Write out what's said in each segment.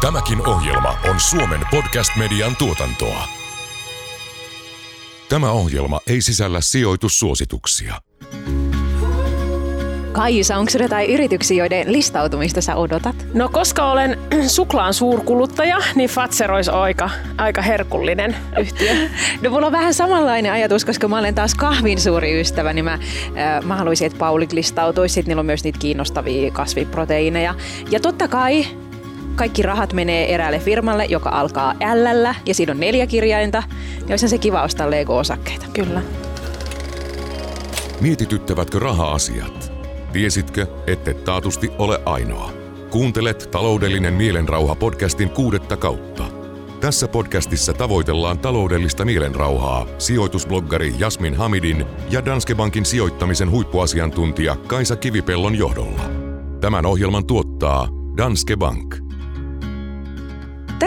Tämäkin ohjelma on Suomen podcast-median tuotantoa. Tämä ohjelma ei sisällä sijoitussuosituksia. Kaisa, onko sinulla jotain yrityksiä, joiden listautumista sä odotat? No koska olen suklaan suurkuluttaja, niin Fatser olisi aika, aika herkullinen yhtiö. No mulla on vähän samanlainen ajatus, koska mä olen taas kahvin suuri ystävä, niin mä, äh, mä haluaisin, että Paulik listautuisi. Sitten niillä on myös niitä kiinnostavia kasviproteiineja. Ja totta kai kaikki rahat menee eräälle firmalle, joka alkaa L ja siinä on neljä kirjainta, niin olisi se kiva ostaa Lego-osakkeita. Kyllä. Mietityttävätkö raha-asiat? Tiesitkö, ette taatusti ole ainoa? Kuuntelet Taloudellinen mielenrauha podcastin kuudetta kautta. Tässä podcastissa tavoitellaan taloudellista mielenrauhaa sijoitusbloggari Jasmin Hamidin ja Danske Bankin sijoittamisen huippuasiantuntija Kaisa Kivipellon johdolla. Tämän ohjelman tuottaa Danske Bank.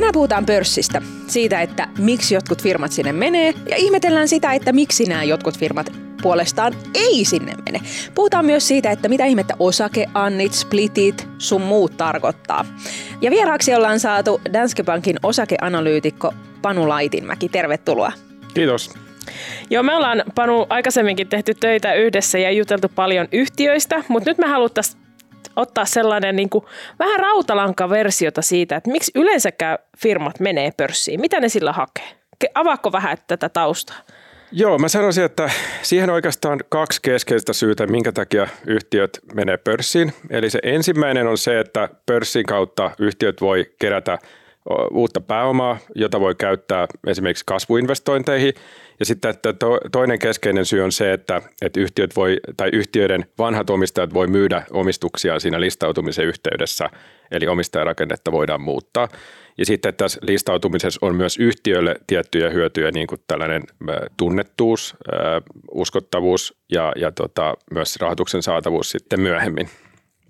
Tänään puhutaan pörssistä, siitä, että miksi jotkut firmat sinne menee, ja ihmetellään sitä, että miksi nämä jotkut firmat puolestaan ei sinne mene. Puhutaan myös siitä, että mitä ihmettä osakeannit, splitit, sun muut tarkoittaa. Ja vieraaksi ollaan saatu Danske Bankin osakeanalyytikko Panu Laitinmäki. Tervetuloa. Kiitos. Joo, me ollaan Panu aikaisemminkin tehty töitä yhdessä ja juteltu paljon yhtiöistä, mutta nyt me haluttaisiin ottaa sellainen niin kuin, vähän rautalanka-versiota siitä, että miksi yleensäkään firmat menee pörssiin. Mitä ne sillä hakee? Avaako vähän tätä taustaa? Joo, mä sanoisin, että siihen oikeastaan kaksi keskeistä syytä, minkä takia yhtiöt menee pörssiin. Eli se ensimmäinen on se, että pörssin kautta yhtiöt voi kerätä uutta pääomaa, jota voi käyttää esimerkiksi kasvuinvestointeihin. Ja sitten että toinen keskeinen syy on se, että, että yhtiöt voi, tai yhtiöiden vanhat omistajat voi myydä omistuksia siinä listautumisen yhteydessä, eli omistajarakennetta voidaan muuttaa. Ja sitten tässä listautumisessa on myös yhtiöille tiettyjä hyötyjä, niin kuin tällainen tunnettuus, uskottavuus ja, ja tota, myös rahoituksen saatavuus sitten myöhemmin.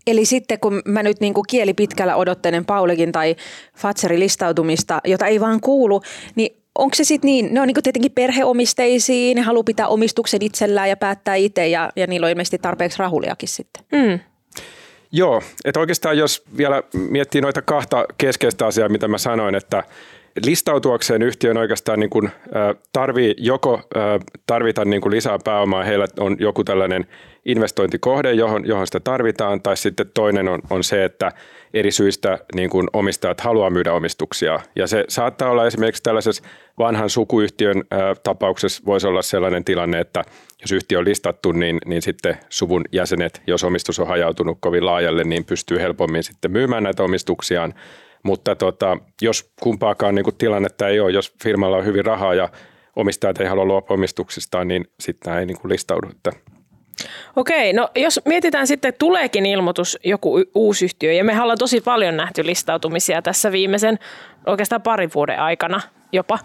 Eli sitten kun mä nyt niin kuin kieli pitkällä odottelen Paulikin tai Fatserin listautumista, jota ei vaan kuulu, niin onko se sitten niin, ne on niin tietenkin perheomisteisiin, ne haluaa pitää omistuksen itsellään ja päättää itse ja, ja niillä on ilmeisesti tarpeeksi rahuliakin sitten. Mm. Joo, että oikeastaan jos vielä miettii noita kahta keskeistä asiaa, mitä mä sanoin, että listautuakseen yhtiön oikeastaan niin kuin, tarvii joko tarvita niin kuin lisää pääomaa, heillä on joku tällainen investointikohde, johon, johon sitä tarvitaan, tai sitten toinen on, on se, että eri syistä niin kuin omistajat haluaa myydä omistuksia. Ja se saattaa olla esimerkiksi tällaisessa vanhan sukuyhtiön ää, tapauksessa voisi olla sellainen tilanne, että jos yhtiö on listattu, niin, niin sitten suvun jäsenet, jos omistus on hajautunut kovin laajalle, niin pystyy helpommin sitten myymään näitä omistuksiaan. Mutta tota, jos kumpaakaan niin kuin tilannetta ei ole, jos firmalla on hyvin rahaa ja omistajat ei halua luopua omistuksistaan, niin sitten nämä ei niin kuin listaudu. Että Okei, no jos mietitään sitten, tuleekin ilmoitus joku uusi yhtiö, ja me ollaan tosi paljon nähty listautumisia tässä viimeisen oikeastaan parin vuoden aikana jopa,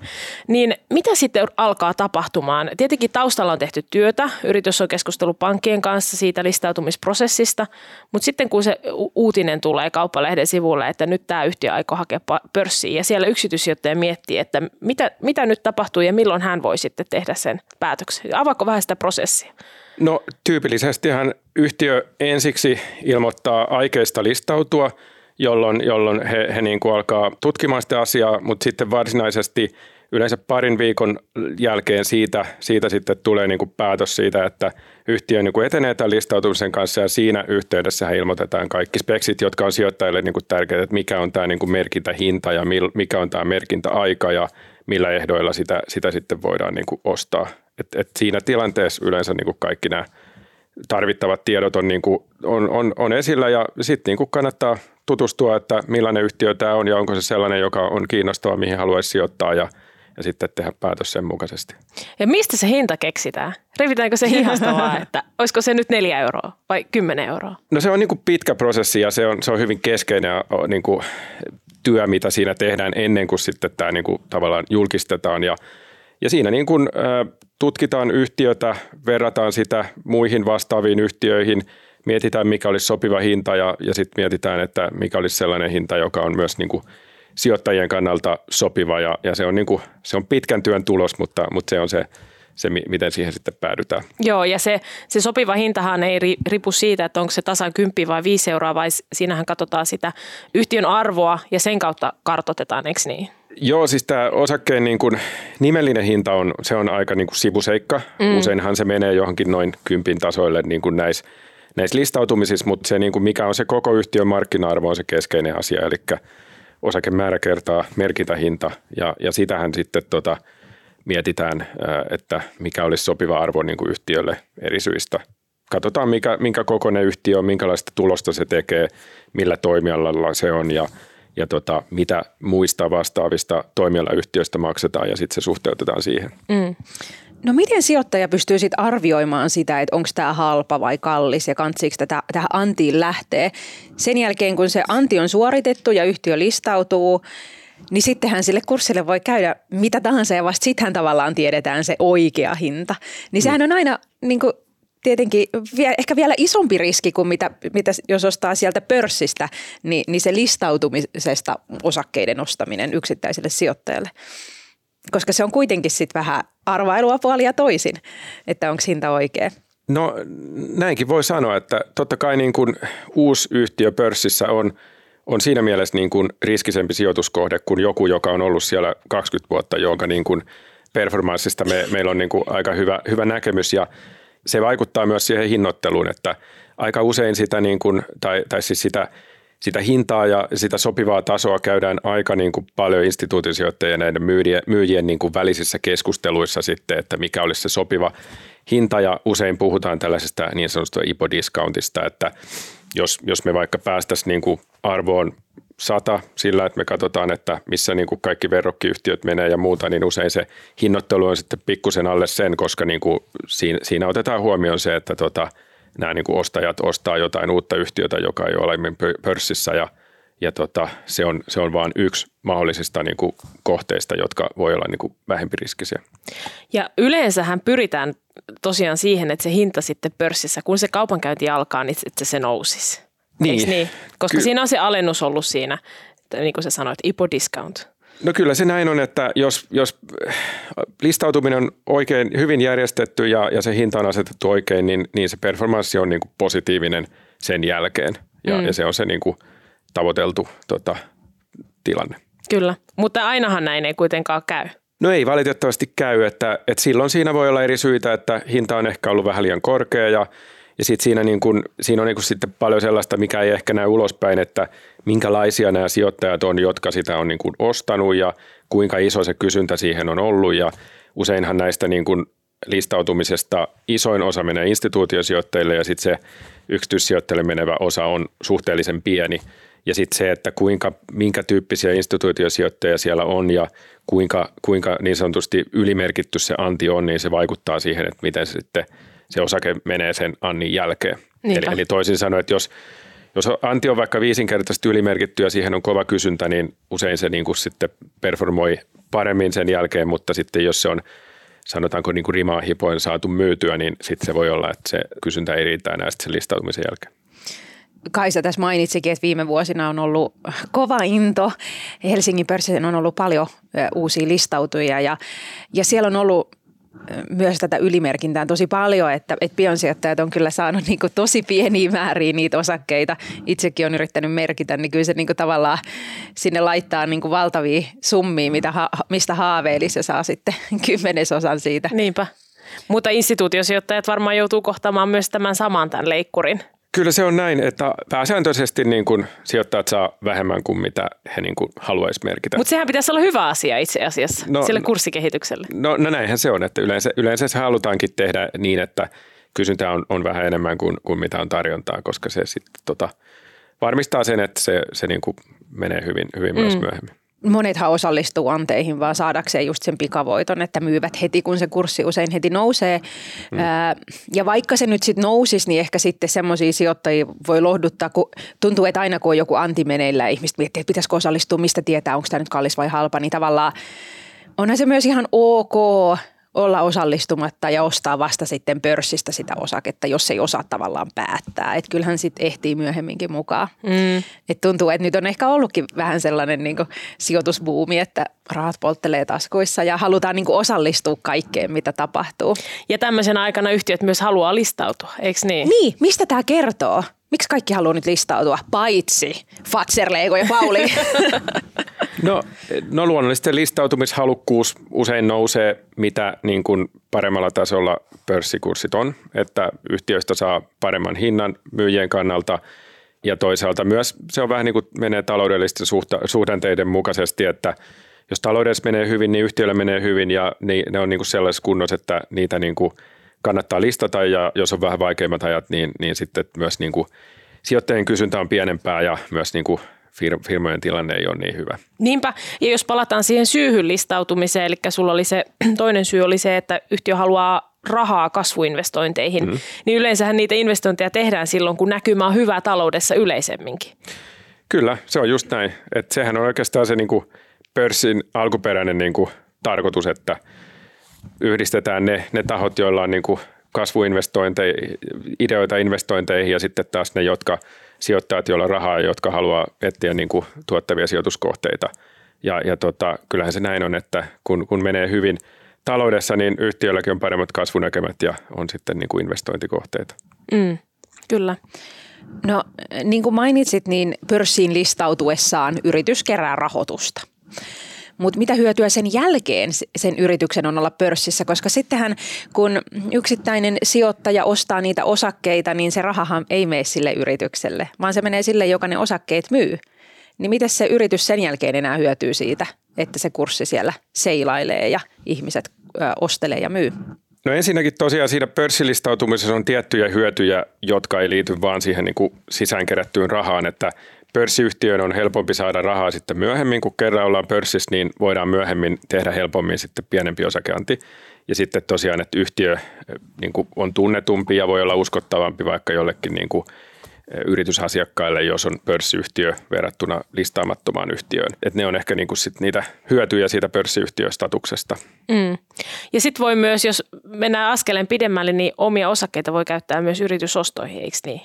niin mitä sitten alkaa tapahtumaan? Tietenkin taustalla on tehty työtä, yritys on keskustellut pankkien kanssa siitä listautumisprosessista, mutta sitten kun se uutinen tulee kauppalehden sivulle, että nyt tämä yhtiö aikoo hakea pörssiin ja siellä yksityissijoittaja miettii, että mitä, mitä nyt tapahtuu ja milloin hän voi sitten tehdä sen päätöksen. Avaako vähän sitä prosessia? No tyypillisestihan yhtiö ensiksi ilmoittaa aikeista listautua, jolloin, jolloin he, he niin kuin alkaa tutkimaan sitä asiaa, mutta sitten varsinaisesti yleensä parin viikon jälkeen siitä, siitä sitten tulee niin kuin päätös siitä, että yhtiö niin kuin etenee tämän listautumisen kanssa ja siinä yhteydessä ilmoitetaan kaikki speksit, jotka on sijoittajille niin kuin tärkeitä, että mikä on tämä niin kuin merkintähinta ja mikä on tämä merkintäaika ja millä ehdoilla sitä, sitä sitten voidaan niin kuin ostaa. Et, et siinä tilanteessa yleensä niin kuin kaikki nämä tarvittavat tiedot on, niin kuin, on, on, on esillä ja sitten niin kannattaa tutustua, että millainen yhtiö tämä on ja onko se sellainen, joka on kiinnostava, mihin haluaisi sijoittaa ja, ja sitten tehdä päätös sen mukaisesti. Ja mistä se hinta keksitään? Revitäänkö se hihasta vaan, että olisiko se nyt neljä euroa vai kymmenen euroa? No se on niin kuin pitkä prosessi ja se on, se on hyvin keskeinen niin kuin työ, mitä siinä tehdään ennen kuin sitten tämä niin kuin tavallaan julkistetaan ja ja siinä niin kuin, tutkitaan yhtiötä, verrataan sitä muihin vastaaviin yhtiöihin, mietitään mikä olisi sopiva hinta ja, ja sitten mietitään, että mikä olisi sellainen hinta, joka on myös niin kuin sijoittajien kannalta sopiva ja, ja se, on niin kuin, se on pitkän työn tulos, mutta, mutta se on se, se, miten siihen sitten päädytään. Joo, ja se, se sopiva hintahan ei ripu siitä, että onko se tasan 10 vai 5 euroa, vai siinähän katsotaan sitä yhtiön arvoa ja sen kautta kartotetaan, eikö niin? Joo, siis tämä osakkeen niin kuin nimellinen hinta on, se on aika niin kuin sivuseikka. Mm. Useinhan se menee johonkin noin kympin tasoille niin kuin näissä, näissä listautumisissa, mutta se niin kuin mikä on se koko yhtiön markkina-arvo on se keskeinen asia, eli osakemäärä kertaa merkintähinta ja, ja sitähän sitten tota, mietitään, että mikä olisi sopiva arvo niin kuin yhtiölle eri syistä. Katsotaan, mikä, minkä kokoinen yhtiö on, minkälaista tulosta se tekee, millä toimialalla se on ja, ja tota, mitä muista vastaavista toimialayhtiöistä maksetaan ja sitten se suhteutetaan siihen. Mm. No miten sijoittaja pystyy sitten arvioimaan sitä, että onko tämä halpa vai kallis ja kantsiiko tätä, tähän antiin lähtee? Sen jälkeen kun se anti on suoritettu ja yhtiö listautuu, niin sittenhän sille kurssille voi käydä mitä tahansa ja vasta sittenhän tavallaan tiedetään se oikea hinta. Niin sehän on aina niin kuin, tietenkin vie, ehkä vielä isompi riski kuin mitä, mitä jos ostaa sieltä pörssistä, niin, niin se listautumisesta osakkeiden ostaminen yksittäiselle sijoittajalle. Koska se on kuitenkin sitten vähän arvailua puolia toisin, että onko hinta oikea. No näinkin voi sanoa, että totta kai niin kuin uusi yhtiö pörssissä on – on siinä mielessä niin kuin riskisempi sijoituskohde kuin joku, joka on ollut siellä 20 vuotta, jonka niin kuin performanssista me, meillä on niin kuin aika hyvä, hyvä näkemys ja se vaikuttaa myös siihen hinnoitteluun, että aika usein sitä, niin kuin, tai, tai siis sitä, sitä hintaa ja sitä sopivaa tasoa käydään aika niin kuin paljon instituutisijoittajien ja näiden myyjien, myyjien niin kuin välisissä keskusteluissa sitten, että mikä olisi se sopiva hinta. Ja usein puhutaan tällaisesta niin sanotusta IPO-discountista, että jos, jos me vaikka päästäisiin niin kuin arvoon sata sillä, että me katsotaan, että missä niin kuin kaikki verrokkiyhtiöt menee ja muuta, niin usein se hinnoittelu on sitten pikkusen alle sen, koska niin kuin siinä, siinä otetaan huomioon se, että tota, nämä niin kuin ostajat ostaa jotain uutta yhtiötä, joka ei ole aiemmin pörssissä ja, ja tota, se, on, se on vain yksi mahdollisista niin kuin kohteista, jotka voi olla niin kuin vähempi riskisiä. Ja yleensähän pyritään tosiaan siihen, että se hinta sitten pörssissä, kun se kaupankäynti alkaa, niin että se nousisi. Niin. niin? Koska Ky- siinä on se alennus ollut siinä, niin kuin sä sanoit, IPO discount. No kyllä se näin on, että jos, jos listautuminen on oikein hyvin järjestetty ja, ja se hinta on asetettu oikein, niin, niin se performanssi on niin kuin positiivinen sen jälkeen. Ja, mm. ja se on se niin kuin tavoiteltu tota, tilanne. Kyllä, mutta ainahan näin ei kuitenkaan käy. No ei valitettavasti käy, että, että silloin siinä voi olla eri syitä, että hinta on ehkä ollut vähän liian korkea ja, ja sit siinä, niin kun, siinä on niin kun sitten paljon sellaista, mikä ei ehkä näy ulospäin, että minkälaisia nämä sijoittajat on, jotka sitä on niin kun ostanut ja kuinka iso se kysyntä siihen on ollut. Ja useinhan näistä niin kun listautumisesta isoin osa menee instituutiosijoittajille ja sitten se yksityissijoittajille menevä osa on suhteellisen pieni – ja sitten se, että kuinka, minkä tyyppisiä instituutiosijoittajia siellä on ja kuinka, kuinka niin sanotusti ylimerkitty se anti on, niin se vaikuttaa siihen, että miten se sitten se osake menee sen annin jälkeen. Eli, eli toisin sanoen, että jos, jos anti on vaikka viisinkertaisesti ylimerkitty ja siihen on kova kysyntä, niin usein se niin kuin sitten performoi paremmin sen jälkeen, mutta sitten jos se on sanotaanko niin kuin rimaa hipoin saatu myytyä, niin sitten se voi olla, että se kysyntä ei riitä enää sitten sen listautumisen jälkeen. Kaisa tässä mainitsikin, että viime vuosina on ollut kova into. Helsingin pörssissä on ollut paljon uusia listautujia ja, ja siellä on ollut myös tätä ylimerkintää tosi paljon, että, että pionsijoittajat on kyllä saanut niin kuin tosi pieniä määriä niitä osakkeita. Itsekin on yrittänyt merkitä, niin kyllä se niin kuin tavallaan sinne laittaa niin kuin valtavia summia, mitä ha, mistä haaveilisi ja saa sitten kymmenesosan siitä. Niinpä. Mutta instituutiosijoittajat varmaan joutuu kohtaamaan myös tämän saman tämän leikkurin. Kyllä se on näin, että pääsääntöisesti niin kuin sijoittajat saa vähemmän kuin mitä he niin kuin haluaisi merkitä. Mutta sehän pitäisi olla hyvä asia itse asiassa no, sille kurssikehitykselle. No, no näinhän se on, että yleensä, yleensä se halutaankin tehdä niin, että kysyntä on, on vähän enemmän kuin, kuin mitä on tarjontaa, koska se sitten tota, varmistaa sen, että se, se niin kuin menee hyvin, hyvin mm. myös myöhemmin monethan osallistuu anteihin vaan saadakseen just sen pikavoiton, että myyvät heti, kun se kurssi usein heti nousee. Mm. Ää, ja vaikka se nyt sitten nousisi, niin ehkä sitten semmoisia sijoittajia voi lohduttaa, kun tuntuu, että aina kun on joku anti meneillä ja ihmiset miettii, että pitäisikö osallistua, mistä tietää, onko tämä nyt kallis vai halpa, niin tavallaan onhan se myös ihan ok olla osallistumatta ja ostaa vasta sitten pörssistä sitä osaketta, jos ei osaa tavallaan päättää. Että kyllähän sitten ehtii myöhemminkin mukaan. Mm. Et tuntuu, että nyt on ehkä ollutkin vähän sellainen niin sijoitusbuumi, että rahat polttelee taskuissa ja halutaan niin osallistua kaikkeen, mitä tapahtuu. Ja tämmöisen aikana yhtiöt myös haluaa listautua, eikö niin? Niin, mistä tämä kertoo? Miksi kaikki haluaa nyt listautua, paitsi Fatserleiko ja Pauli? no, no luonnollisesti listautumishalukkuus usein nousee, mitä niin kuin paremmalla tasolla pörssikurssit on, että yhtiöistä saa paremman hinnan myyjien kannalta. Ja toisaalta myös se on vähän niin kuin menee taloudellisten suhdanteiden mukaisesti, että jos taloudessa menee hyvin, niin yhtiöllä menee hyvin ja ne on niin kuin sellaisessa kunnossa, että niitä niin kuin – kannattaa listata ja jos on vähän vaikeimmat ajat, niin, niin sitten myös niin kuin sijoittajien kysyntä on pienempää ja myös niin kuin firmojen tilanne ei ole niin hyvä. Niinpä, ja jos palataan siihen syyhyn listautumiseen, eli sulla oli se toinen syy oli se, että yhtiö haluaa rahaa kasvuinvestointeihin, mm. niin yleensähän niitä investointeja tehdään silloin, kun näkymä on hyvä taloudessa yleisemminkin. Kyllä, se on just näin. Että sehän on oikeastaan se niin kuin pörssin alkuperäinen niin kuin tarkoitus, että – yhdistetään ne, ne tahot, joilla on niin kuin kasvuinvestointeja, ideoita investointeihin ja sitten taas ne, jotka sijoittajat, joilla rahaa, jotka haluaa etsiä niin kuin tuottavia sijoituskohteita. Ja, ja tota, kyllähän se näin on, että kun, kun menee hyvin taloudessa, niin yhtiöilläkin on paremmat kasvunäkemät ja on sitten niin kuin investointikohteita. Mm, kyllä. No niin kuin mainitsit, niin pörssiin listautuessaan yritys kerää rahoitusta. Mutta mitä hyötyä sen jälkeen sen yrityksen on olla pörssissä, koska sittenhän kun yksittäinen sijoittaja ostaa niitä osakkeita, niin se rahahan ei mene sille yritykselle, vaan se menee sille, joka ne osakkeet myy. Niin miten se yritys sen jälkeen enää hyötyy siitä, että se kurssi siellä seilailee ja ihmiset ostelee ja myy? No ensinnäkin tosiaan siinä pörssilistautumisessa on tiettyjä hyötyjä, jotka ei liity vaan siihen niin kuin sisäänkerättyyn rahaan, että – pörssiyhtiön on helpompi saada rahaa sitten myöhemmin, kun kerran ollaan pörssissä, niin voidaan myöhemmin tehdä helpommin sitten pienempi osakeanti. Ja sitten tosiaan, että yhtiö eh, niin kuin on tunnetumpi ja voi olla uskottavampi vaikka jollekin niin kuin yritysasiakkaille, jos on pörssiyhtiö verrattuna listaamattomaan yhtiöön. Et ne on ehkä niinku sit niitä hyötyjä siitä pörssiyhtiöstatuksesta. Mm. Ja sitten voi myös, jos mennään askeleen pidemmälle, niin omia osakkeita voi käyttää myös yritysostoihin, eikö niin?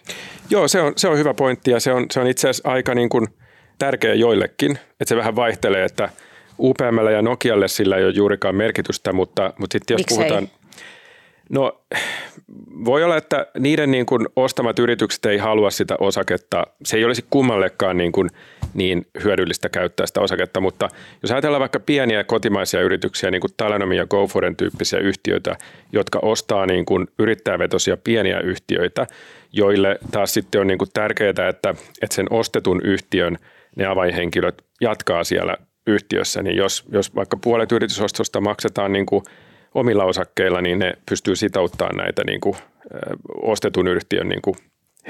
Joo, se on, se on hyvä pointti ja se on, se on itse asiassa aika niin kuin tärkeä joillekin, että se vähän vaihtelee, että UPMllä ja Nokialle sillä ei ole juurikaan merkitystä, mutta, mutta sitten jos Miksei? puhutaan – No voi olla, että niiden niin kuin ostamat yritykset ei halua sitä osaketta. Se ei olisi kummallekaan niin, kuin niin hyödyllistä käyttää sitä osaketta, mutta jos ajatellaan vaikka pieniä kotimaisia yrityksiä, niin kuin Talenomi ja GoForen tyyppisiä yhtiöitä, jotka ostaa niin kuin yrittäjävetosia pieniä yhtiöitä, joille taas sitten on niin kuin tärkeää, että, että sen ostetun yhtiön ne avainhenkilöt jatkaa siellä yhtiössä, niin jos, jos vaikka puolet yritysostosta maksetaan niin kuin – omilla osakkeilla, niin ne pystyy sitouttamaan näitä niin kuin, ostetun yhtiön niin kuin,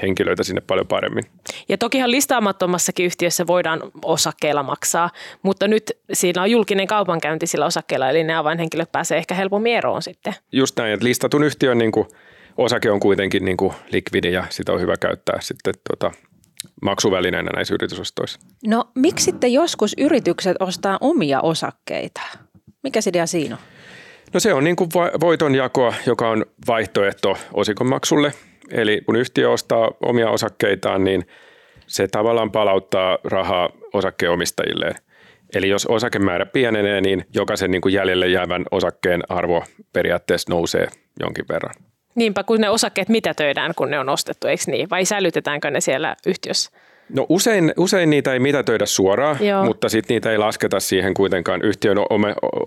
henkilöitä sinne paljon paremmin. Ja tokihan listaamattomassakin yhtiössä voidaan osakkeilla maksaa, mutta nyt siinä on julkinen kaupankäynti sillä osakkeella, eli ne avainhenkilöt pääsee ehkä helpommin eroon sitten. Just näin, että listatun yhtiön niin kuin, osake on kuitenkin niin kuin likvidi ja sitä on hyvä käyttää sitten tota, maksuvälineenä näissä yritysostoissa. No miksi sitten joskus yritykset ostaa omia osakkeita? Mikä se idea siinä on? No se on niin kuin voitonjakoa, joka on vaihtoehto osikonmaksulle. Eli kun yhtiö ostaa omia osakkeitaan, niin se tavallaan palauttaa rahaa osakkeenomistajilleen. Eli jos osakemäärä pienenee, niin jokaisen niin kuin jäljelle jäävän osakkeen arvo periaatteessa nousee jonkin verran. Niinpä, kun ne osakkeet mitätöidään, kun ne on ostettu, eikö niin? Vai säilytetäänkö ne siellä yhtiössä? No usein, usein niitä ei mitätöidä suoraan, Joo. mutta sitten niitä ei lasketa siihen kuitenkaan yhtiön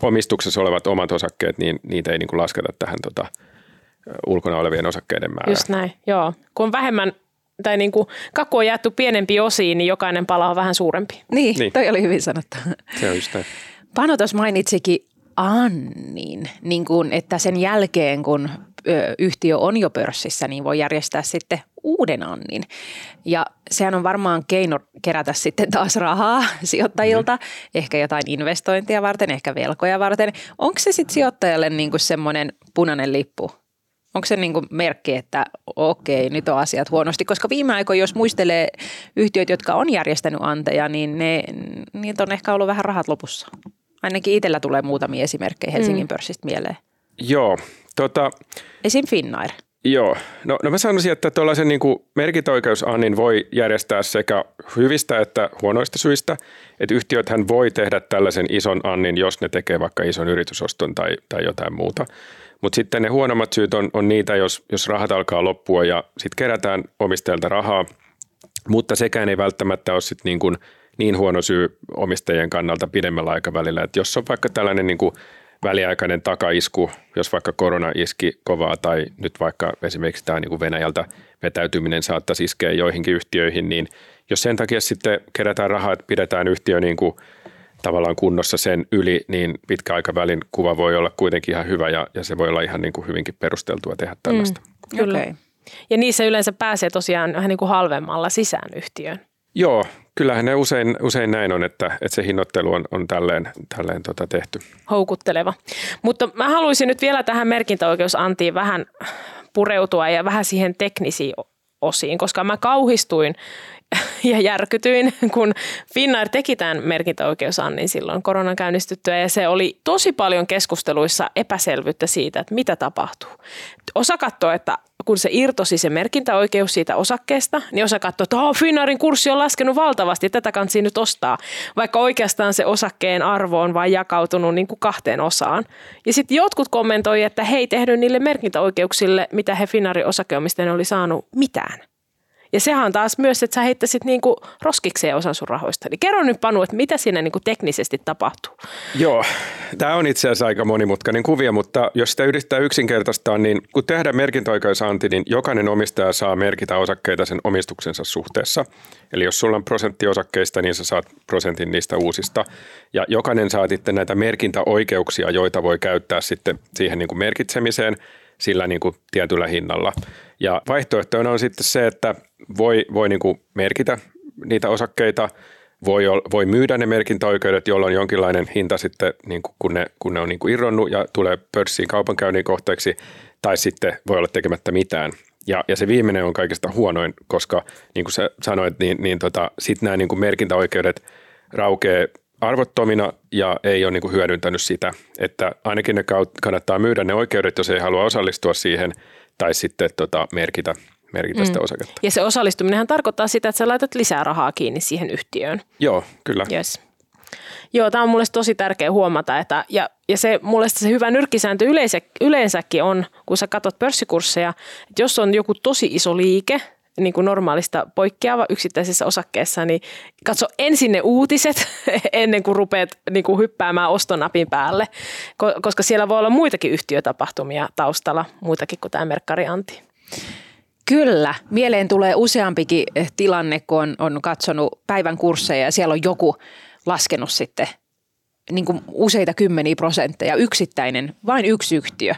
omistuksessa olevat omat osakkeet, niin niitä ei niin kuin lasketa tähän tota, ulkona olevien osakkeiden määrään. Just näin, joo. Kun on vähemmän tai niin kuin kakku on jaettu pienempi osiin, niin jokainen pala on vähän suurempi. Niin, niin. toi oli hyvin sanottu. Se on just näin. Pano tuossa mainitsikin Annin, niin kuin, että sen jälkeen kun yhtiö on jo pörssissä, niin voi järjestää sitten uuden Annin. Ja sehän on varmaan keino kerätä sitten taas rahaa sijoittajilta, mm-hmm. ehkä jotain investointia varten, ehkä velkoja varten. Onko se sitten sijoittajalle niin kuin semmoinen punainen lippu? Onko se niin kuin merkki, että okei, nyt on asiat huonosti? Koska viime aikoina, jos muistelee yhtiöt, jotka on järjestänyt anteja, niin ne, niiltä on ehkä ollut vähän rahat lopussa. Ainakin itsellä tulee muutamia esimerkkejä Helsingin mm. pörssistä mieleen. Joo, tota, Esim. Finnair. Joo, no, no mä sanoisin, että tuollaisen niin merkintäoikeusannin voi järjestää sekä hyvistä että huonoista syistä. Että yhtiöthän voi tehdä tällaisen ison annin, jos ne tekee vaikka ison yritysoston tai, tai jotain muuta. Mutta sitten ne huonommat syyt on, on niitä, jos, jos rahat alkaa loppua ja sitten kerätään omistajalta rahaa, mutta sekään ei välttämättä ole sit niin, kuin niin huono syy omistajien kannalta pidemmällä aikavälillä. Että jos on vaikka tällainen niin kuin väliaikainen takaisku, jos vaikka korona iski kovaa tai nyt vaikka esimerkiksi tämä niin kuin Venäjältä vetäytyminen saattaisi iskeä joihinkin yhtiöihin, niin jos sen takia sitten kerätään rahaa, että pidetään yhtiö niin kuin tavallaan kunnossa sen yli, niin pitkäaikavälin kuva voi olla kuitenkin ihan hyvä ja, ja se voi olla ihan niin kuin hyvinkin perusteltua tehdä tällaista. Mm, kyllä. Okay. Ja niissä yleensä pääsee tosiaan vähän niin kuin halvemmalla sisään yhtiöön. Joo, kyllähän ne usein, usein näin on, että, että se hinnoittelu on, on tälleen, tälleen tota tehty. Houkutteleva. Mutta mä haluaisin nyt vielä tähän merkintäoikeusantiin vähän pureutua ja vähän siihen teknisiin osiin, koska mä kauhistuin ja järkytyin, kun Finnair teki tämän merkintäoikeusannin silloin koronan käynnistyttyä ja se oli tosi paljon keskusteluissa epäselvyyttä siitä, että mitä tapahtuu. Osa katsoi, että kun se irtosi se merkintäoikeus siitä osakkeesta, niin osa katsoi, että oh, kurssi on laskenut valtavasti, tätä kansi nyt ostaa, vaikka oikeastaan se osakkeen arvo on vain jakautunut niin kuin kahteen osaan. Ja sitten jotkut kommentoi, että he ei tehnyt niille merkintäoikeuksille, mitä he Finnairin osakeomistajien oli saanut, mitään. Ja sehän on taas myös, että sä heittäisit niinku roskikseen osan sun rahoista. Niin kerro nyt Panu, että mitä siinä niinku teknisesti tapahtuu? Joo, tämä on itse asiassa aika monimutkainen kuvia, mutta jos sitä yrittää yksinkertaistaa, niin kun tehdään merkintäoikeusanti, niin jokainen omistaja saa merkitä osakkeita sen omistuksensa suhteessa. Eli jos sulla on prosentti osakkeista, niin sä saat prosentin niistä uusista. Ja jokainen saa sitten näitä merkintäoikeuksia, joita voi käyttää sitten siihen niin kuin merkitsemiseen sillä niin kuin tietyllä hinnalla. Ja vaihtoehtoina on sitten se, että voi, voi niin kuin merkitä niitä osakkeita, voi, voi myydä ne merkintäoikeudet, jolloin jonkinlainen hinta sitten, niin kuin kun, ne, kun ne on niin kuin irronnut ja tulee pörssiin kaupankäynnin kohteeksi, tai sitten voi olla tekemättä mitään. Ja, ja se viimeinen on kaikista huonoin, koska niin kuin sä sanoit, niin, niin tota, sitten nämä niin kuin merkintäoikeudet raukee arvottomina ja ei ole niin kuin hyödyntänyt sitä, että ainakin ne kannattaa myydä ne oikeudet, jos ei halua osallistua siihen, tai sitten tota, merkitä merkitä sitä mm. osaketta. Ja se osallistuminenhan tarkoittaa sitä, että sä laitat lisää rahaa kiinni siihen yhtiöön. Joo, kyllä. Yes. Joo, tämä on mulle tosi tärkeä huomata, että, ja, ja se mulle se hyvä nyrkkisääntö yleensä, yleensäkin on, kun sä katsot pörssikursseja, että jos on joku tosi iso liike, niin kuin normaalista poikkeava yksittäisessä osakkeessa, niin katso ensin ne uutiset ennen kuin rupeat niin kuin hyppäämään ostonapin päälle, koska siellä voi olla muitakin yhtiötapahtumia taustalla, muitakin kuin tämä merkkarianti. Kyllä. Mieleen tulee useampikin tilanne, kun on, on katsonut päivän kursseja ja siellä on joku laskenut sitten niin kuin useita kymmeniä prosentteja, yksittäinen, vain yksi yhtiö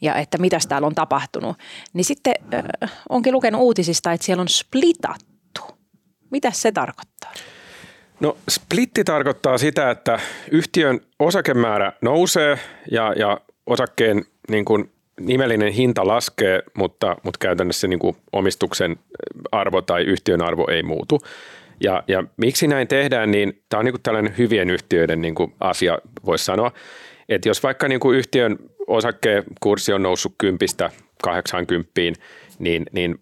ja että mitä täällä on tapahtunut. Niin sitten äh, onkin lukenut uutisista, että siellä on splitattu. Mitä se tarkoittaa? No splitti tarkoittaa sitä, että yhtiön osakemäärä nousee ja, ja osakkeen niin kuin nimellinen hinta laskee, mutta, mutta käytännössä niin kuin omistuksen arvo tai yhtiön arvo ei muutu. Ja, ja miksi näin tehdään, niin tämä on niin kuin tällainen hyvien yhtiöiden niin kuin asia, voisi sanoa. Että jos vaikka niin kuin yhtiön osakkeen kurssi on noussut kympistä 80, niin, niin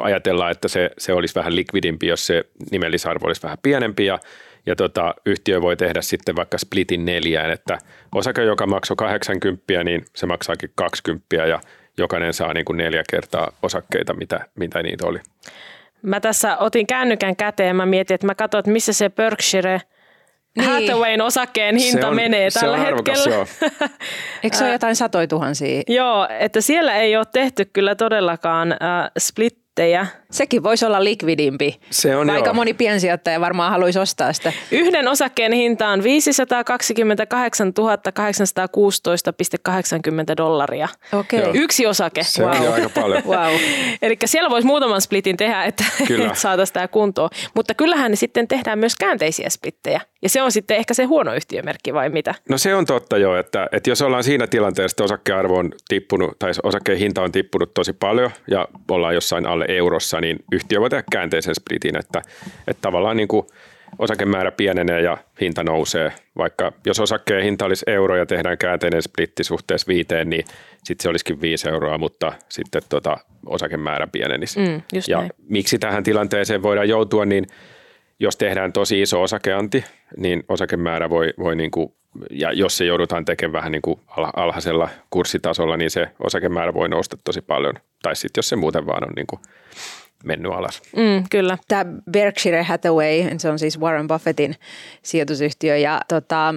ajatellaan, että se, se olisi vähän likvidimpi, jos se nimellisarvo olisi vähän pienempi ja, ja tota, yhtiö voi tehdä sitten vaikka splitin neljään, että osake, joka maksoi 80, niin se maksaakin 20 ja jokainen saa niin kuin neljä kertaa osakkeita, mitä, mitä niitä oli. Mä tässä otin kännykän käteen ja mä mietin, että mä katsoin, että missä se Berkshire – niin. Hathawayn osakkeen hinta on, menee tällä se hetkellä. Arvokas, joo. Eikö se ole jotain satoi tuhansia? Joo, että siellä ei ole tehty kyllä todellakaan äh, split settejä. Sekin voisi olla likvidimpi. Se on Aika joo. moni piensijoittaja varmaan haluaisi ostaa sitä. Yhden osakkeen hinta on 528 816,80 dollaria. Okay. Yksi osake. Se wow. on aika paljon. wow. Eli siellä voisi muutaman splitin tehdä, että, että saataisiin tämä kuntoon. Mutta kyllähän ne sitten tehdään myös käänteisiä splittejä. Ja se on sitten ehkä se huono yhtiömerkki vai mitä? No se on totta jo, että, että jos ollaan siinä tilanteessa, että osakkeen arvo on tippunut tai osakkeen hinta on tippunut tosi paljon ja ollaan jossain alle eurossa, niin yhtiö voi tehdä käänteisen splitin, että, että tavallaan niin kuin osakemäärä pienenee ja hinta nousee. Vaikka jos osakkeen hinta olisi euro ja tehdään käänteinen splitti suhteessa viiteen, niin sitten se olisikin viisi euroa, mutta sitten tota, osakemäärä pienenisi. Mm, ja näin. miksi tähän tilanteeseen voidaan joutua, niin jos tehdään tosi iso osakeanti, niin osakemäärä voi, voi niin kuin, ja jos se joudutaan tekemään vähän niin kuin al- alhaisella kurssitasolla, niin se osakemäärä voi nousta tosi paljon. Tai sitten jos se muuten vaan on niin kuin mennyt alas. Mm, kyllä. Tämä Berkshire Hathaway, se on siis Warren Buffettin sijoitusyhtiö ja tota,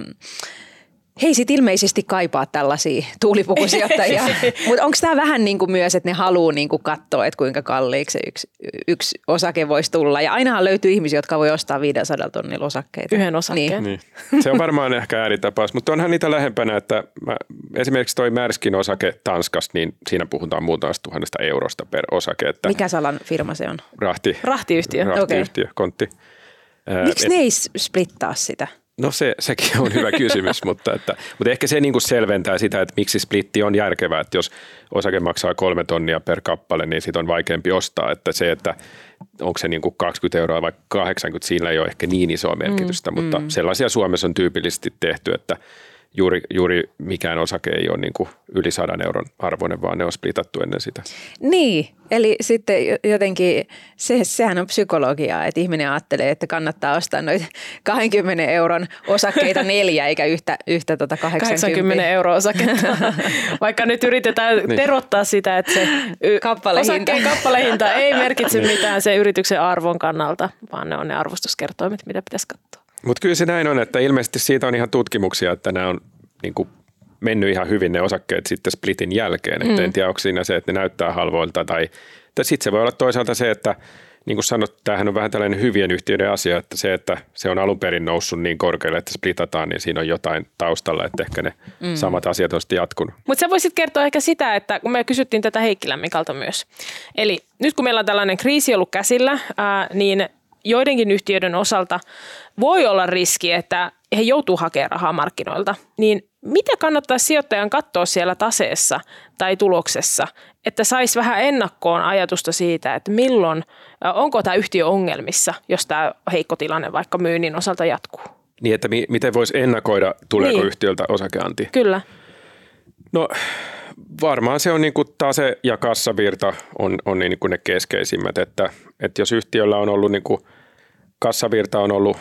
he ei sit ilmeisesti kaipaa tällaisia tuulipukusijoittajia, mutta onko tämä vähän niin kuin myös, että ne haluaa niin kuin katsoa, että kuinka kalliiksi se yksi, yksi osake voisi tulla. Ja ainahan löytyy ihmisiä, jotka voi ostaa 500 tonnilla osakkeita. Yhden osakkeen. Niin. Niin. Se on varmaan ehkä ääritapaus, mutta onhan niitä lähempänä, että mä, esimerkiksi toi Märskin osake Tanskasta, niin siinä puhutaan muutamasta tuhannesta eurosta per osake. Että Mikä salan firma se on? Rahti, Rahtiyhtiö. rahtiyhtiö, kontti. Ää, Miksi ne ei splittaa sitä? No se, sekin on hyvä kysymys, mutta, että, mutta ehkä se niin kuin selventää sitä, että miksi splitti on järkevää, että jos osake maksaa kolme tonnia per kappale, niin siitä on vaikeampi ostaa, että se, että onko se niin kuin 20 euroa vai 80, siinä ei ole ehkä niin isoa merkitystä, mm, mutta mm. sellaisia Suomessa on tyypillisesti tehty, että juuri, juuri mikään osake ei ole niin kuin yli 100 euron arvoinen, vaan ne on splitattu ennen sitä. Niin, eli sitten jo- jotenkin se, sehän on psykologiaa, että ihminen ajattelee, että kannattaa ostaa noita 20 euron osakkeita neljä eikä yhtä, yhtä tota 80. 80 euroa osaketta. Vaikka nyt yritetään Niin. terottaa sitä, että se y- Kappalehinta. osakkeen kappalehinta ei merkitse mitään se yrityksen arvon kannalta, vaan ne on ne arvostuskertoimet, mitä pitäisi katsoa. Mutta kyllä se näin on, että ilmeisesti siitä on ihan tutkimuksia, että nämä on niin kuin mennyt ihan hyvin ne osakkeet sitten splitin jälkeen. Että en tiedä, onko siinä se, että ne näyttää halvoilta tai, tai sitten se voi olla toisaalta se, että niin kuin sanot, tämähän on vähän tällainen hyvien yhtiöiden asia, että se, että se on alun perin noussut niin korkealle, että splitataan, niin siinä on jotain taustalla, että ehkä ne mm. samat asiat on sitten jatkunut. Mutta sä voisit kertoa ehkä sitä, että kun me kysyttiin tätä Heikkilän Mikalta myös. Eli nyt kun meillä on tällainen kriisi ollut käsillä, ää, niin joidenkin yhtiöiden osalta voi olla riski, että he joutuu hakemaan rahaa markkinoilta. Niin mitä kannattaa sijoittajan katsoa siellä taseessa tai tuloksessa, että saisi vähän ennakkoon ajatusta siitä, että milloin, onko tämä yhtiö ongelmissa, jos tämä heikko tilanne vaikka myynnin osalta jatkuu. Niin, että mi- miten voisi ennakoida, tuleeko niin. yhtiöltä osakeanti? Kyllä. No varmaan se on niin kuin tase ja kassavirta on, on niin kuin ne keskeisimmät, että, että jos yhtiöllä on ollut niin kuin, kassavirta on ollut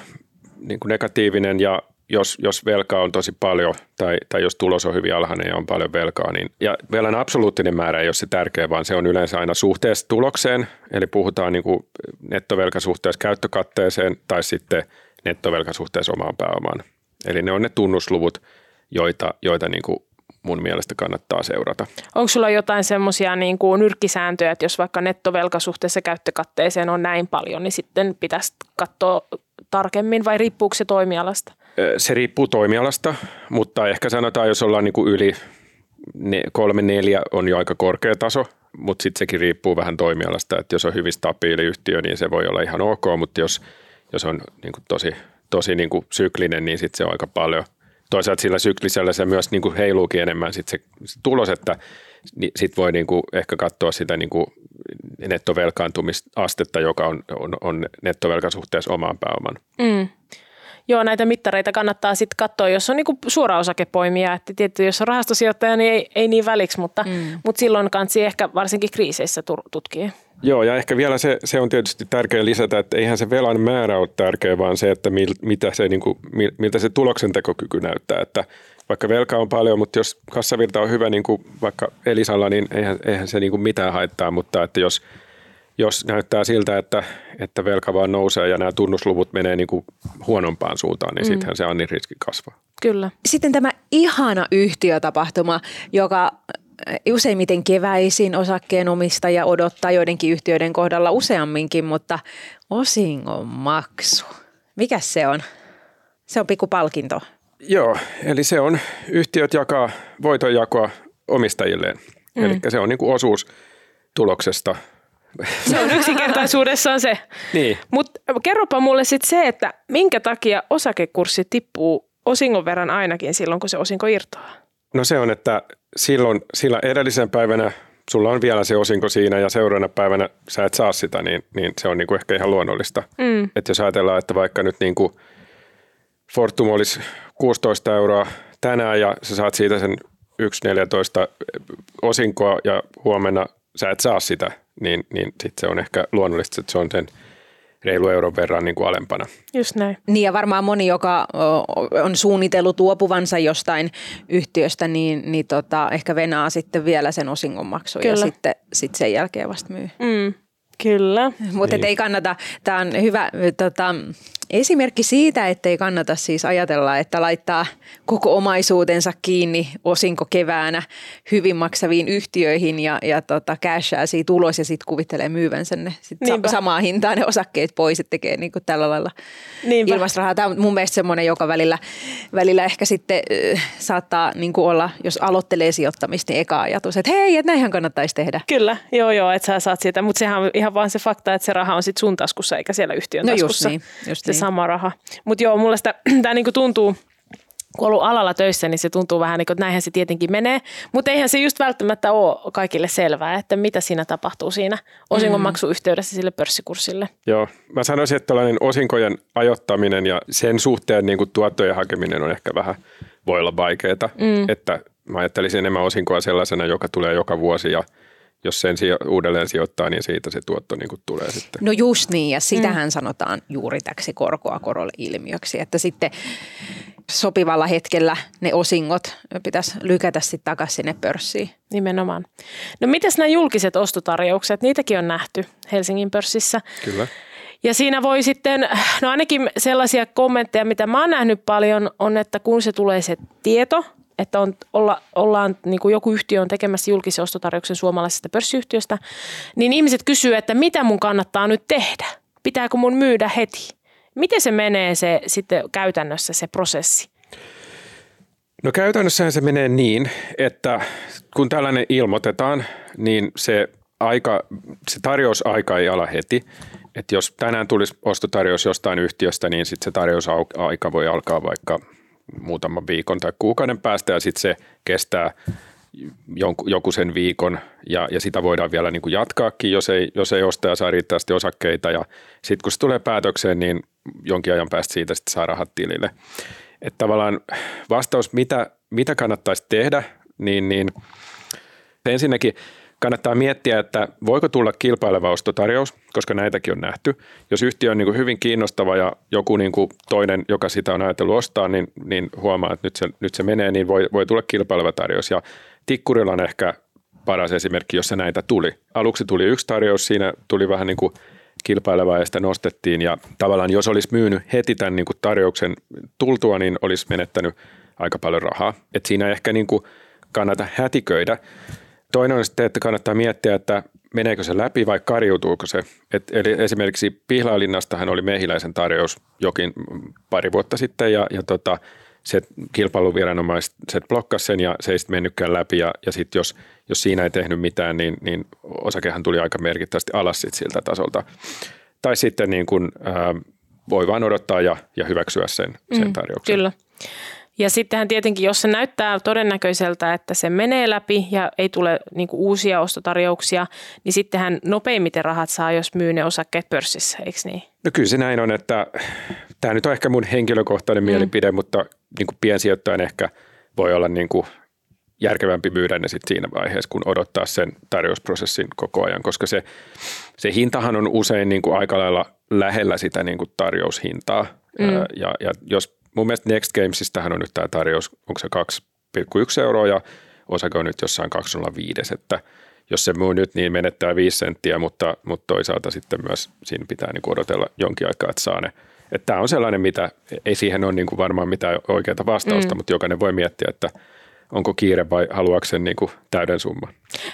niin kuin negatiivinen ja jos, jos velkaa on tosi paljon tai, tai jos tulos on hyvin alhainen ja on paljon velkaa, niin ja velan absoluuttinen määrä ei ole se tärkeä, vaan se on yleensä aina suhteessa tulokseen, eli puhutaan niin kuin nettovelka suhteessa käyttökatteeseen tai sitten nettovelka suhteessa omaan pääomaan. Eli ne on ne tunnusluvut, joita, joita niin kuin mun mielestä kannattaa seurata. Onko sulla jotain semmoisia niin kuin nyrkkisääntöjä, että jos vaikka nettovelka suhteessa käyttökatteeseen on näin paljon, niin sitten pitäisi katsoa tarkemmin vai riippuuko se toimialasta? Se riippuu toimialasta, mutta ehkä sanotaan, jos ollaan niin kuin yli ne, kolme, neljä on jo aika korkea taso, mutta sitten sekin riippuu vähän toimialasta, että jos on hyvin stabiili yhtiö, niin se voi olla ihan ok, mutta jos, jos on niin kuin tosi, tosi niin kuin syklinen, niin sitten se on aika paljon. Toisaalta sillä syklisellä se myös niin kuin heiluukin enemmän sit se, se tulos, että niin sitten voi niin kuin ehkä katsoa sitä niin kuin nettovelkaantumisastetta, joka on, on, on nettovelka suhteessa omaan pääoman. Mm. Joo, näitä mittareita kannattaa sitten katsoa, jos on niinku suora osakepoimija. Että tietysti, jos on rahastosijoittaja, niin ei, ei niin väliksi, mutta, mm. mutta silloin kansi ehkä varsinkin kriiseissä tutkia. Joo, ja ehkä vielä se, se on tietysti tärkeää lisätä, että eihän se velan määrä ole tärkeä, vaan se, että mil, mitä se, niin kuin, miltä se tuloksentekokyky näyttää. Että vaikka velka on paljon, mutta jos kassavirta on hyvä, niin kuin vaikka Elisalla, niin eihän, eihän se niin kuin mitään haittaa, mutta että jos, jos näyttää siltä, että, että velka vaan nousee ja nämä tunnusluvut menee niin kuin huonompaan suuntaan, niin mm. sittenhän se annin riski kasvaa. Kyllä. Sitten tämä ihana yhtiötapahtuma, joka useimmiten keväisin osakkeenomistajia odottaa joidenkin yhtiöiden kohdalla useamminkin, mutta osingon maksu. Mikä se on? Se on pikku palkinto. Joo, eli se on, yhtiöt jakaa voitonjakoa omistajilleen. Mm. Eli se on niin kuin osuus tuloksesta. Se on yksinkertaisuudessaan se. Niin, Mutta kerropa mulle sitten se, että minkä takia osakekurssi tippuu osingon verran ainakin silloin, kun se osinko irtoaa. No se on, että silloin sillä edellisen päivänä sulla on vielä se osinko siinä ja seuraavana päivänä sä et saa sitä, niin, niin se on niin kuin ehkä ihan luonnollista. Mm. Että jos ajatellaan, että vaikka nyt niin kuin Fortum olisi 16 euroa tänään ja sä saat siitä sen 1,14 osinkoa ja huomenna sä et saa sitä, niin, niin sitten se on ehkä luonnollista, että se on sen reilu euron verran niin kuin alempana. Just näin. Niin ja varmaan moni, joka on suunnitellut uopuvansa jostain yhtiöstä, niin, niin tota, ehkä venaa sitten vielä sen osingonmaksun ja sitten sit sen jälkeen vasta myy. Mm. Kyllä. Mutta niin. ei kannata, tämä on hyvä tota, esimerkki siitä, että ei kannata siis ajatella, että laittaa koko omaisuutensa kiinni osinko keväänä hyvin maksaviin yhtiöihin ja, ja tota, cashaa siitä ulos ja sitten kuvittelee myyvänsä ne sit sa- samaa hintaa ne osakkeet pois, että tekee niin kuin tällä lailla ilmasta rahaa. Tämä on mun mielestä semmoinen, joka välillä, välillä ehkä sitten äh, saattaa niin kuin olla, jos aloittelee sijoittamista, niin eka ajatus, että hei, että näinhän kannattaisi tehdä. Kyllä, joo joo, että sä saat siitä, mutta sehän on ihan vaan se fakta, että se raha on sitten sun taskussa eikä siellä yhtiön no taskussa. Just niin, just se niin. sama raha. Mutta joo, mulle tämä niinku tuntuu, kun ollut alalla töissä, niin se tuntuu vähän niin kuin, että näinhän se tietenkin menee. Mutta eihän se just välttämättä ole kaikille selvää, että mitä siinä tapahtuu siinä osingonmaksuyhteydessä sille pörssikurssille. Joo, mä sanoisin, että tällainen osinkojen ajottaminen ja sen suhteen niin kuin tuottojen hakeminen on ehkä vähän, voi olla vaikeaa. Mm. Että mä ajattelisin enemmän osinkoa sellaisena, joka tulee joka vuosi ja jos sen sijo- uudelleen sijoittaa, niin siitä se tuotto niin kuin tulee sitten. No just niin, ja sitähän mm. sanotaan juuri täksi korkoa korolle ilmiöksi, että sitten sopivalla hetkellä ne osingot pitäisi lykätä sitten takaisin sinne pörssiin. Nimenomaan. No mitäs nämä julkiset ostotarjoukset, niitäkin on nähty Helsingin pörssissä. Kyllä. Ja siinä voi sitten, no ainakin sellaisia kommentteja, mitä mä oon nähnyt paljon, on, että kun se tulee se tieto, että on, olla, ollaan, niin kuin joku yhtiö on tekemässä julkisen ostotarjouksen suomalaisesta pörssiyhtiöstä, niin ihmiset kysyy, että mitä mun kannattaa nyt tehdä? Pitääkö mun myydä heti? Miten se menee se sitten käytännössä se prosessi? No käytännössähän se menee niin, että kun tällainen ilmoitetaan, niin se, aika, se tarjousaika ei ala heti. Että jos tänään tulisi ostotarjous jostain yhtiöstä, niin sitten se tarjousaika voi alkaa vaikka muutaman viikon tai kuukauden päästä ja sitten se kestää joku sen viikon ja, ja sitä voidaan vielä niin kuin jatkaakin, jos ei, jos ei ostaja saa riittävästi osakkeita ja sitten kun se tulee päätökseen, niin jonkin ajan päästä siitä sitten saa rahat tilille. Että tavallaan vastaus, mitä, mitä kannattaisi tehdä, niin, niin ensinnäkin – kannattaa miettiä, että voiko tulla kilpaileva ostotarjous, koska näitäkin on nähty. Jos yhtiö on niin kuin hyvin kiinnostava ja joku niin kuin toinen, joka sitä on ajatellut ostaa, niin, niin huomaa, että nyt se, nyt se menee, niin voi, voi tulla kilpaileva tarjous. Ja Tikkurilla on ehkä paras esimerkki, jossa näitä tuli. Aluksi tuli yksi tarjous, siinä tuli vähän niin kuin kilpaileva ja sitä nostettiin. Ja tavallaan jos olisi myynyt heti tämän niin kuin tarjouksen tultua, niin olisi menettänyt aika paljon rahaa. Et siinä ehkä niin kuin kannata hätiköidä. Toinen on sitten, että kannattaa miettiä, että meneekö se läpi vai karjuutuuko se. Et, eli esimerkiksi Pihlailinnastahan oli mehiläisen tarjous jokin pari vuotta sitten ja, ja tota, se kilpailuviranomaiset blokkasi sen ja se ei sitten mennytkään läpi ja, ja sitten jos, jos siinä ei tehnyt mitään, niin, niin osakehan tuli aika merkittävästi alas sit siltä tasolta. Tai sitten niin kun, ää, voi vain odottaa ja, ja hyväksyä sen, sen mm, tarjouksen. Kyllä. Ja sittenhän tietenkin, jos se näyttää todennäköiseltä, että se menee läpi ja ei tule niin uusia ostotarjouksia, niin sittenhän nopeimmiten rahat saa, jos myy ne osakkeet pörssissä, eikö niin? No kyllä se näin on, että tämä nyt on ehkä mun henkilökohtainen mm. mielipide, mutta niin kuin piensijoittajan ehkä voi olla niin kuin järkevämpi myydä ne sitten siinä vaiheessa, kun odottaa sen tarjousprosessin koko ajan, koska se, se hintahan on usein niin kuin aika lailla lähellä sitä niin kuin tarjoushintaa. Mm. Ja, ja jos mun mielestä Next Gamesistähän on nyt tämä tarjous, onko se 2,1 euroa ja osake on nyt jossain 205, että jos se myy nyt, niin menettää 5 senttiä, mutta, mutta toisaalta sitten myös siinä pitää niin odotella jonkin aikaa, että saa ne. Että tämä on sellainen, mitä ei siihen ole niin kuin varmaan mitään oikeaa vastausta, mm. mutta jokainen voi miettiä, että – onko kiire vai haluaako sen niin kuin täyden summan?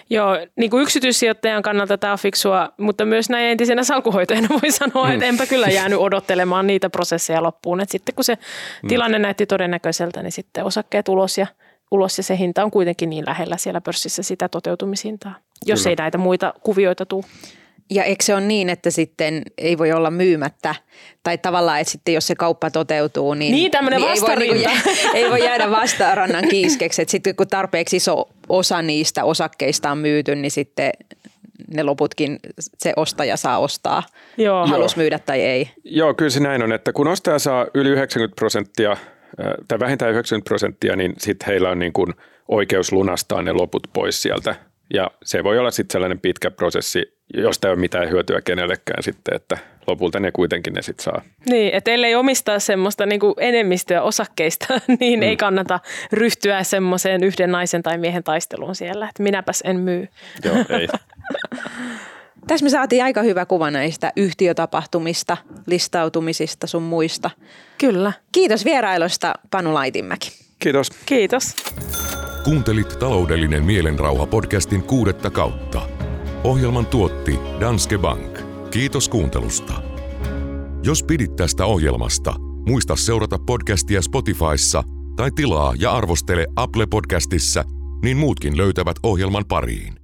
Joo, niin kuin yksityissijoittajan kannalta tämä on fiksua, mutta myös näin entisenä salkuhoitajana voi sanoa, mm. että enpä kyllä jäänyt odottelemaan niitä prosesseja loppuun. Että sitten kun se mm. tilanne näytti todennäköiseltä, niin sitten osakkeet ulos ja ulos ja se hinta on kuitenkin niin lähellä siellä pörssissä sitä toteutumishintaa, jos kyllä. ei näitä muita kuvioita tule. Ja eikö se ole niin, että sitten ei voi olla myymättä, tai tavallaan, että sitten jos se kauppa toteutuu, niin, Niin, tämmöinen ei, voi, jää- ei voi jäädä vastarannan kiiskeksi. Että sitten kun tarpeeksi iso osa niistä osakkeista on myyty, niin sitten ne loputkin se ostaja saa ostaa, Joo. halus myydä tai ei. Joo, kyllä se näin on, että kun ostaja saa yli 90 prosenttia äh, tai vähintään 90 prosenttia, niin sitten heillä on niin kuin oikeus lunastaa ne loput pois sieltä. Ja se voi olla sitten sellainen pitkä prosessi, josta ei ole mitään hyötyä kenellekään sitten, että lopulta ne kuitenkin ne sitten saa. Niin, että ellei omistaa semmoista niin kuin enemmistöä osakkeista, niin mm. ei kannata ryhtyä semmoiseen yhden naisen tai miehen taisteluun siellä, että minäpäs en myy. Joo, ei. Tässä me saatiin aika hyvä kuva näistä yhtiötapahtumista, listautumisista sun muista. Kyllä. Kiitos vierailusta Panu Laitinmäki. Kiitos. Kiitos. Kuuntelit taloudellinen mielenrauha podcastin kuudetta kautta. Ohjelman tuotti Danske Bank. Kiitos kuuntelusta. Jos pidit tästä ohjelmasta, muista seurata podcastia Spotifyssa tai tilaa ja arvostele Apple Podcastissa, niin muutkin löytävät ohjelman pariin.